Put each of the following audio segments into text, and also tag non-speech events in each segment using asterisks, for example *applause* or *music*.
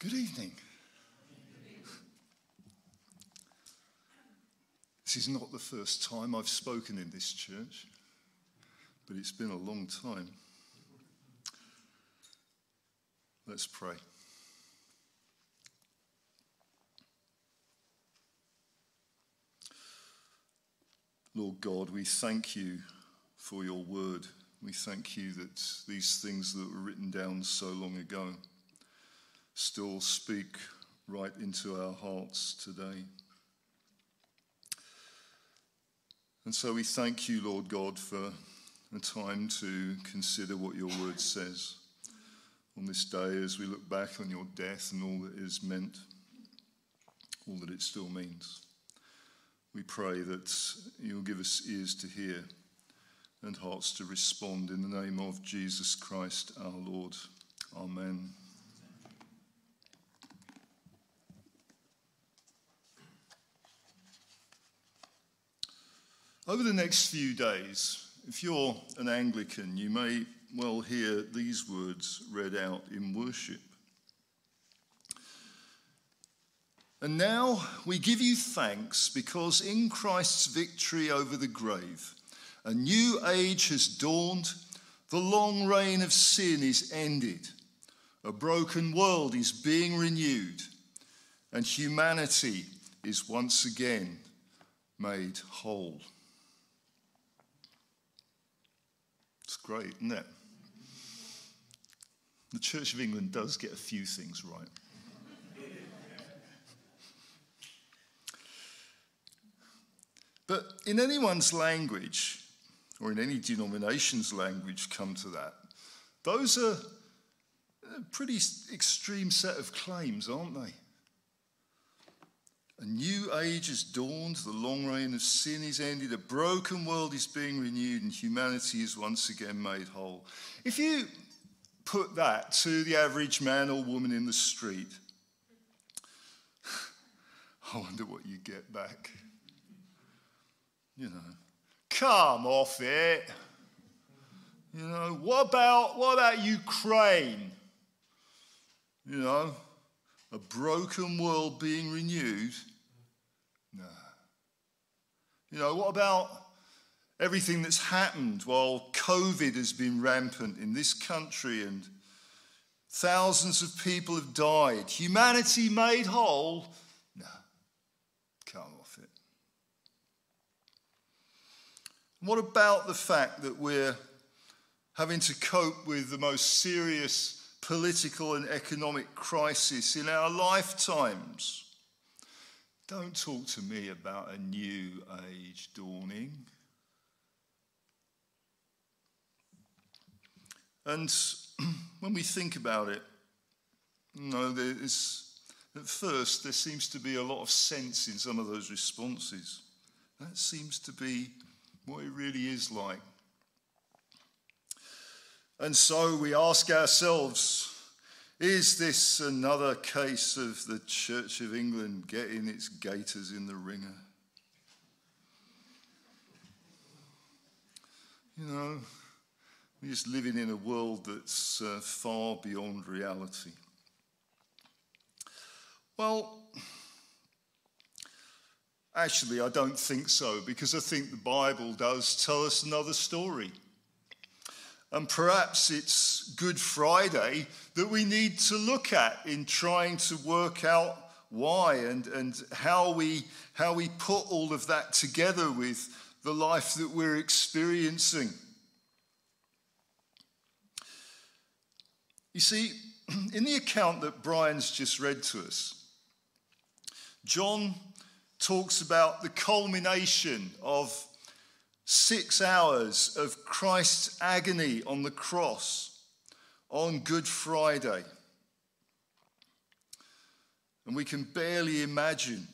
Good evening. This is not the first time I've spoken in this church, but it's been a long time. Let's pray. Lord God, we thank you for your word. We thank you that these things that were written down so long ago still speak right into our hearts today. And so we thank you, Lord God, for a time to consider what your word says on this day as we look back on your death and all that is meant, all that it still means. We pray that you'll give us ears to hear and hearts to respond in the name of Jesus Christ our Lord. Amen. Over the next few days, if you're an Anglican, you may well hear these words read out in worship. And now we give you thanks because in Christ's victory over the grave, a new age has dawned, the long reign of sin is ended, a broken world is being renewed, and humanity is once again made whole. It's great, isn't it? The Church of England does get a few things right. But in anyone's language, or in any denomination's language, come to that, those are a pretty extreme set of claims, aren't they? A new age has dawned, the long reign of sin is ended, a broken world is being renewed, and humanity is once again made whole. If you put that to the average man or woman in the street, *sighs* I wonder what you get back. You know, come off it. You know, what about what about Ukraine? You know, a broken world being renewed. You know, what about everything that's happened while COVID has been rampant in this country and thousands of people have died? Humanity made whole? No. Come off it. What about the fact that we're having to cope with the most serious political and economic crisis in our lifetimes? Don't talk to me about a new age dawning. And *clears throat* when we think about it, you know, there is, at first there seems to be a lot of sense in some of those responses. That seems to be what it really is like. And so we ask ourselves is this another case of the Church of England getting its gaiters in the ringer? You know, we're just living in a world that's uh, far beyond reality. Well, actually, I don't think so, because I think the Bible does tell us another story. And perhaps it's Good Friday that we need to look at in trying to work out why and, and how, we, how we put all of that together with the life that we're experiencing. You see, *clears throat* in the account that Brian's just read to us, John talks about the culmination of six hours of Christ's agony on the cross on Good Friday. And we can barely imagine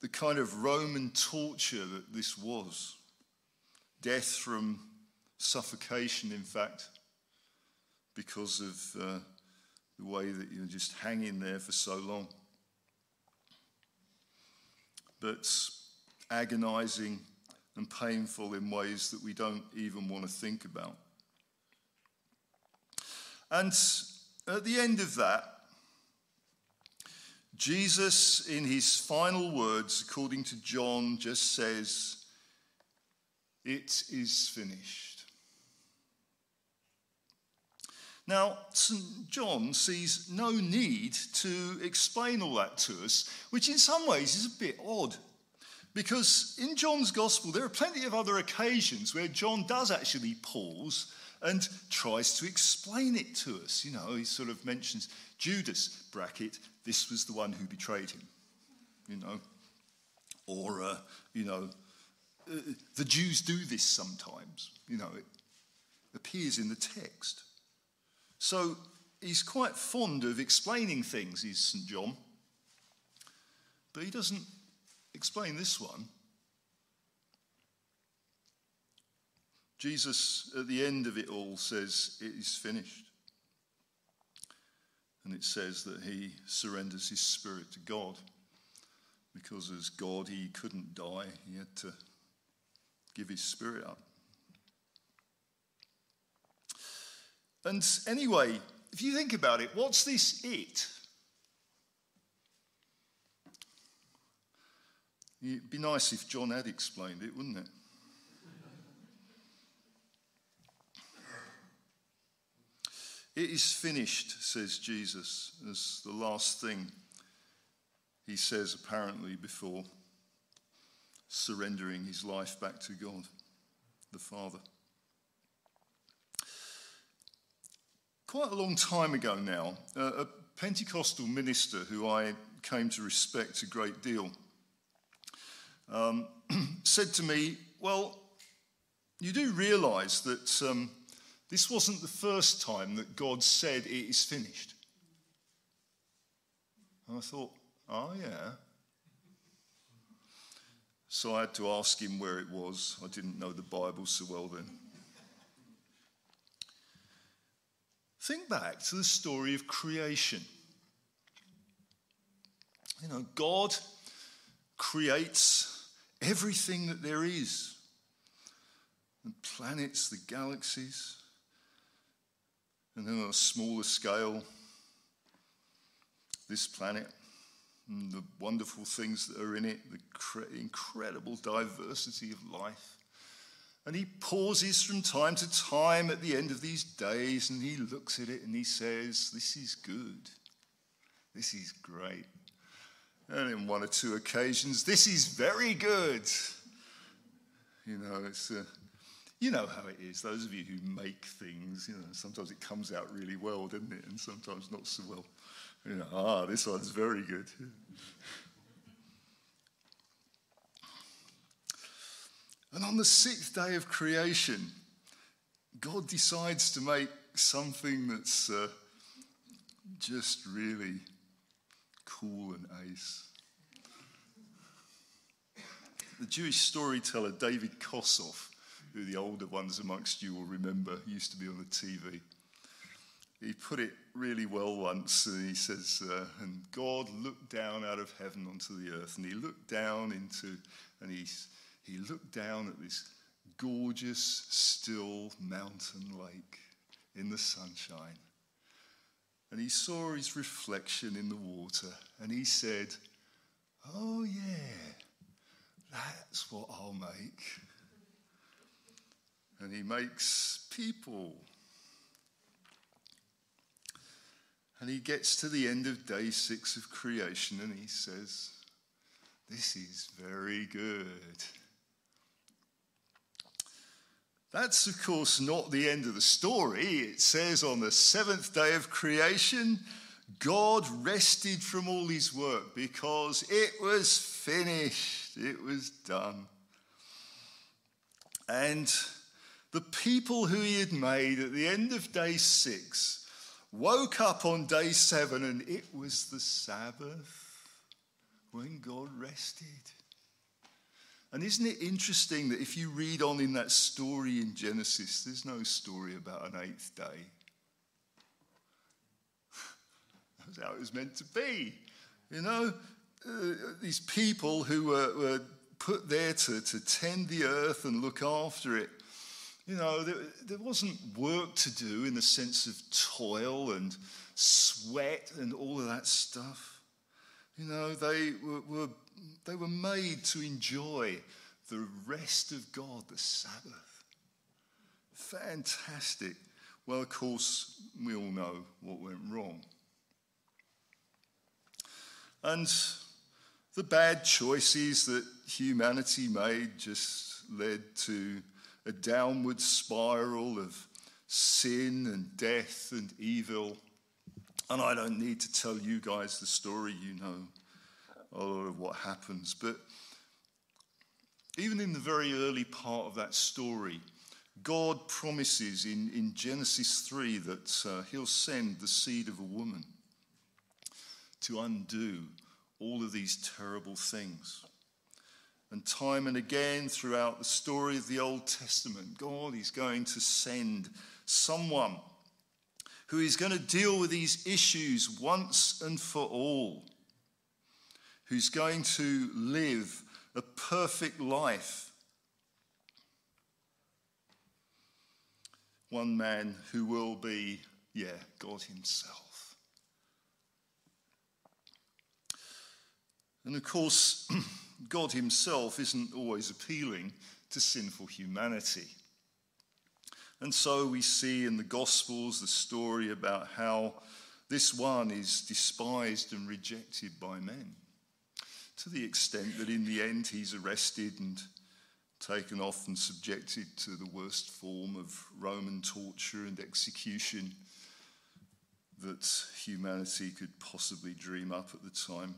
the kind of Roman torture that this was death from suffocation, in fact, because of uh, the way that you're just hanging there for so long. But agonizing and painful in ways that we don't even want to think about. And at the end of that, Jesus, in his final words, according to John, just says, It is finished. Now, St. John sees no need to explain all that to us, which in some ways is a bit odd. Because in John's Gospel, there are plenty of other occasions where John does actually pause and tries to explain it to us. You know, he sort of mentions Judas, bracket, this was the one who betrayed him, you know. Or, uh, you know, uh, the Jews do this sometimes, you know, it appears in the text. So he's quite fond of explaining things, he's St. John. But he doesn't explain this one. Jesus, at the end of it all, says, It is finished. And it says that he surrenders his spirit to God because, as God, he couldn't die. He had to give his spirit up. And anyway, if you think about it, what's this it? It'd be nice if John had explained it, wouldn't it? It is finished, says Jesus, as the last thing he says, apparently, before surrendering his life back to God, the Father. Quite a long time ago now, a Pentecostal minister who I came to respect a great deal um, *clears throat* said to me, Well, you do realize that. Um, this wasn't the first time that God said, It is finished. And I thought, Oh, yeah. So I had to ask him where it was. I didn't know the Bible so well then. Think back to the story of creation. You know, God creates everything that there is the planets, the galaxies, and then on a smaller scale, this planet and the wonderful things that are in it, the incredible diversity of life. And he pauses from time to time at the end of these days and he looks at it and he says, This is good. This is great. And in one or two occasions, this is very good. You know, it's. Uh, you know how it is. Those of you who make things, you know, sometimes it comes out really well, doesn't it? And sometimes not so well. You know, ah, this one's very good. And on the sixth day of creation, God decides to make something that's uh, just really cool and ace. The Jewish storyteller David Kossoff who the older ones amongst you will remember, used to be on the TV. He put it really well once. He says, uh, And God looked down out of heaven onto the earth, and he looked down into, and he, he looked down at this gorgeous, still mountain lake in the sunshine. And he saw his reflection in the water, and he said, Oh, yeah, that's what I'll make and he makes people. And he gets to the end of day six of creation and he says, This is very good. That's, of course, not the end of the story. It says on the seventh day of creation, God rested from all his work because it was finished, it was done. And the people who he had made at the end of day six woke up on day seven and it was the Sabbath when God rested. And isn't it interesting that if you read on in that story in Genesis, there's no story about an eighth day? *laughs* That's how it was meant to be. You know, uh, these people who were, were put there to, to tend the earth and look after it You know, there, there wasn't work to do in the sense of toil and sweat and all of that stuff. You know, they were, were, they were made to enjoy the rest of God, the Sabbath. Fantastic. Well, of course, we all know what went wrong. And the bad choices that humanity made just led to a downward spiral of sin and death and evil. And I don't need to tell you guys the story, you know lot of what happens. But even in the very early part of that story, God promises in, in Genesis 3 that uh, he'll send the seed of a woman to undo all of these terrible things. And time and again throughout the story of the Old Testament, God is going to send someone who is going to deal with these issues once and for all, who's going to live a perfect life. One man who will be, yeah, God Himself. And of course, *clears throat* God Himself isn't always appealing to sinful humanity. And so we see in the Gospels the story about how this one is despised and rejected by men, to the extent that in the end he's arrested and taken off and subjected to the worst form of Roman torture and execution that humanity could possibly dream up at the time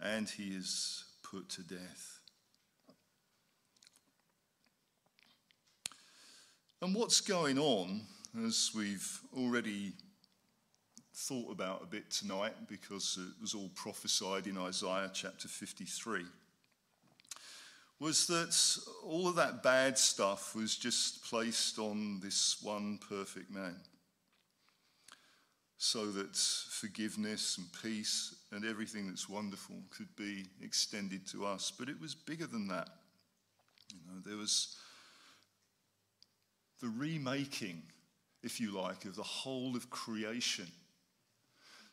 and he is put to death. And what's going on, as we've already thought about a bit tonight, because it was all prophesied in Isaiah chapter 53, was that all of that bad stuff was just placed on this one perfect man so that forgiveness and peace and everything that's wonderful could be extended to us. But it was bigger than that. You know, there was the remaking, if you like, of the whole of creation.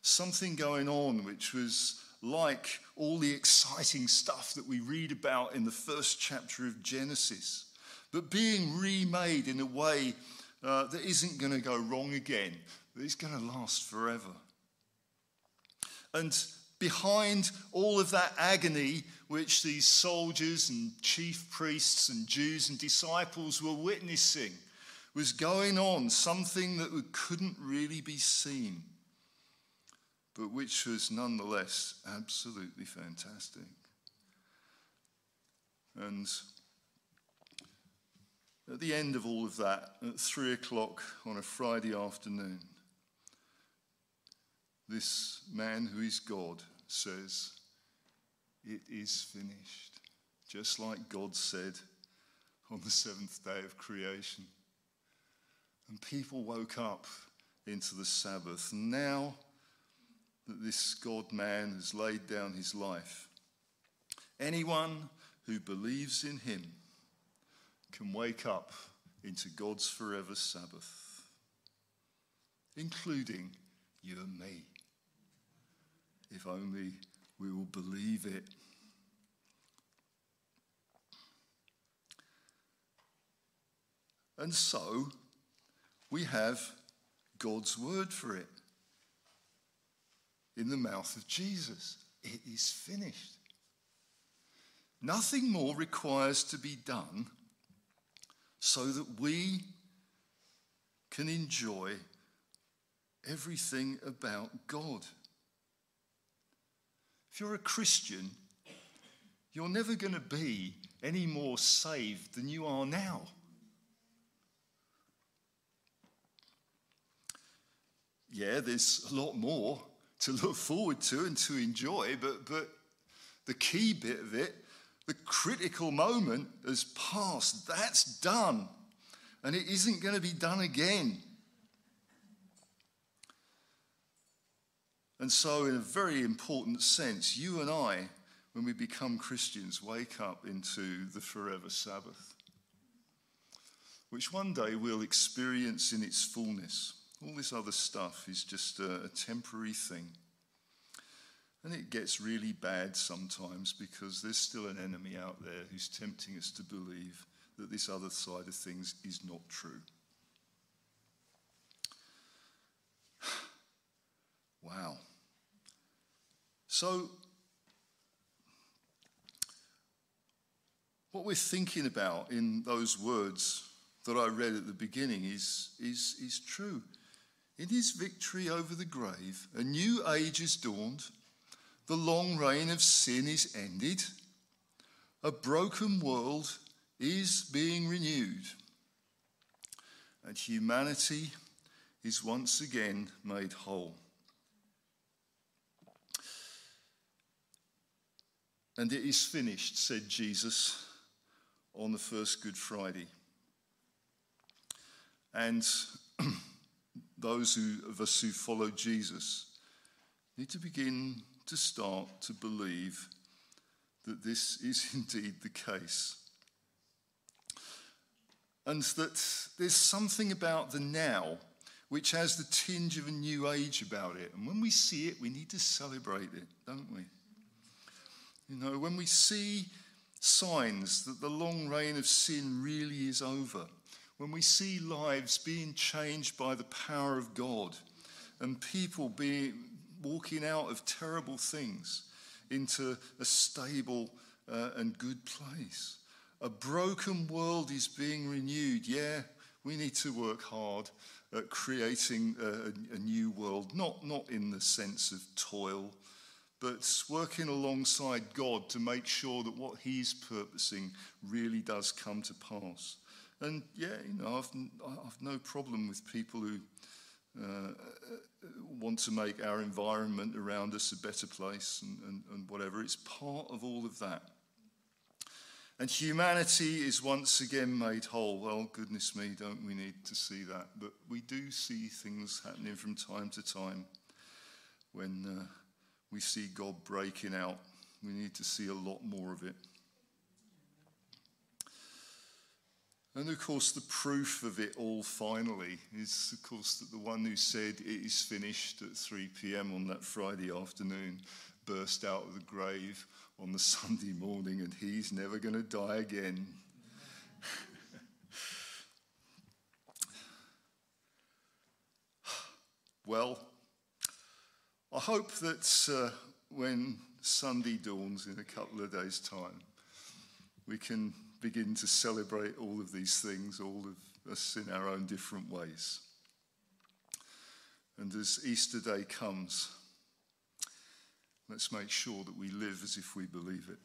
Something going on which was like all the exciting stuff that we read about in the first chapter of Genesis, but being remade in a way uh, that isn't going to go wrong again, that is going to last forever. And behind all of that agony which these soldiers and chief priests and Jews and disciples were witnessing was going on, something that couldn't really be seen, but which was nonetheless absolutely fantastic. And at the end of all of that, at three o'clock on a Friday afternoon, this man who is God says, It is finished. Just like God said on the seventh day of creation. And people woke up into the Sabbath. Now that this God man has laid down his life, anyone who believes in him can wake up into God's forever Sabbath, including you and me if only we will believe it. And so we have God's word for it in the mouth of Jesus. It is finished. Nothing more requires to be done so that we can enjoy everything about God. If you're a Christian, you're never going to be any more saved than you are now. Yeah, there's a lot more to look forward to and to enjoy, but, but the key bit of it, the critical moment has passed. That's done. And it isn't going to be done again. And so, in a very important sense, you and I, when we become Christians, wake up into the forever Sabbath. which one day we'll experience in its fullness. All this other stuff is just a, a temporary thing. And it gets really bad sometimes because there's still an enemy out there who's tempting us to believe that this other side of things is not true. *sighs* wow. So, what we're thinking about in those words that I read at the beginning is, is, is true. In his victory over the grave, a new age has dawned. The long reign of sin is ended. A broken world is being renewed. And humanity is once again made whole. And it is finished, said Jesus on the first Good Friday. And *clears throat* those who, of us who follow Jesus need to begin to start to believe that this is *laughs* indeed the case. And that there's something about the now which has the tinge of a new age about it. And when we see it, we need to celebrate it, don't we? You know, when we see signs that the long reign of sin really is over, when we see lives being changed by the power of God and people being walking out of terrible things into a stable uh, and good place. A broken world is being renewed. Yeah, we need to work hard at creating a, a new world, not, not in the sense of toil, but working alongside God to make sure that what He's purposing really does come to pass. And yeah, you know, I've, I've no problem with people who uh, want to make our environment around us a better place and, and, and whatever. It's part of all of that. And humanity is once again made whole. Well, goodness me, don't we need to see that? But we do see things happening from time to time when uh, we see God breaking out. We need to see a lot more of it. And of course, the proof of it all finally is, of course, that the one who said it is finished at 3 p.m. on that Friday afternoon burst out of the grave on the *laughs* Sunday morning and he's never going to die again. *laughs* well, I hope that uh, when Sunday dawns in a couple of days' time, we can begin to celebrate all of these things, all of us in our own different ways. And as Easter Day comes, let's make sure that we live as if we believe it.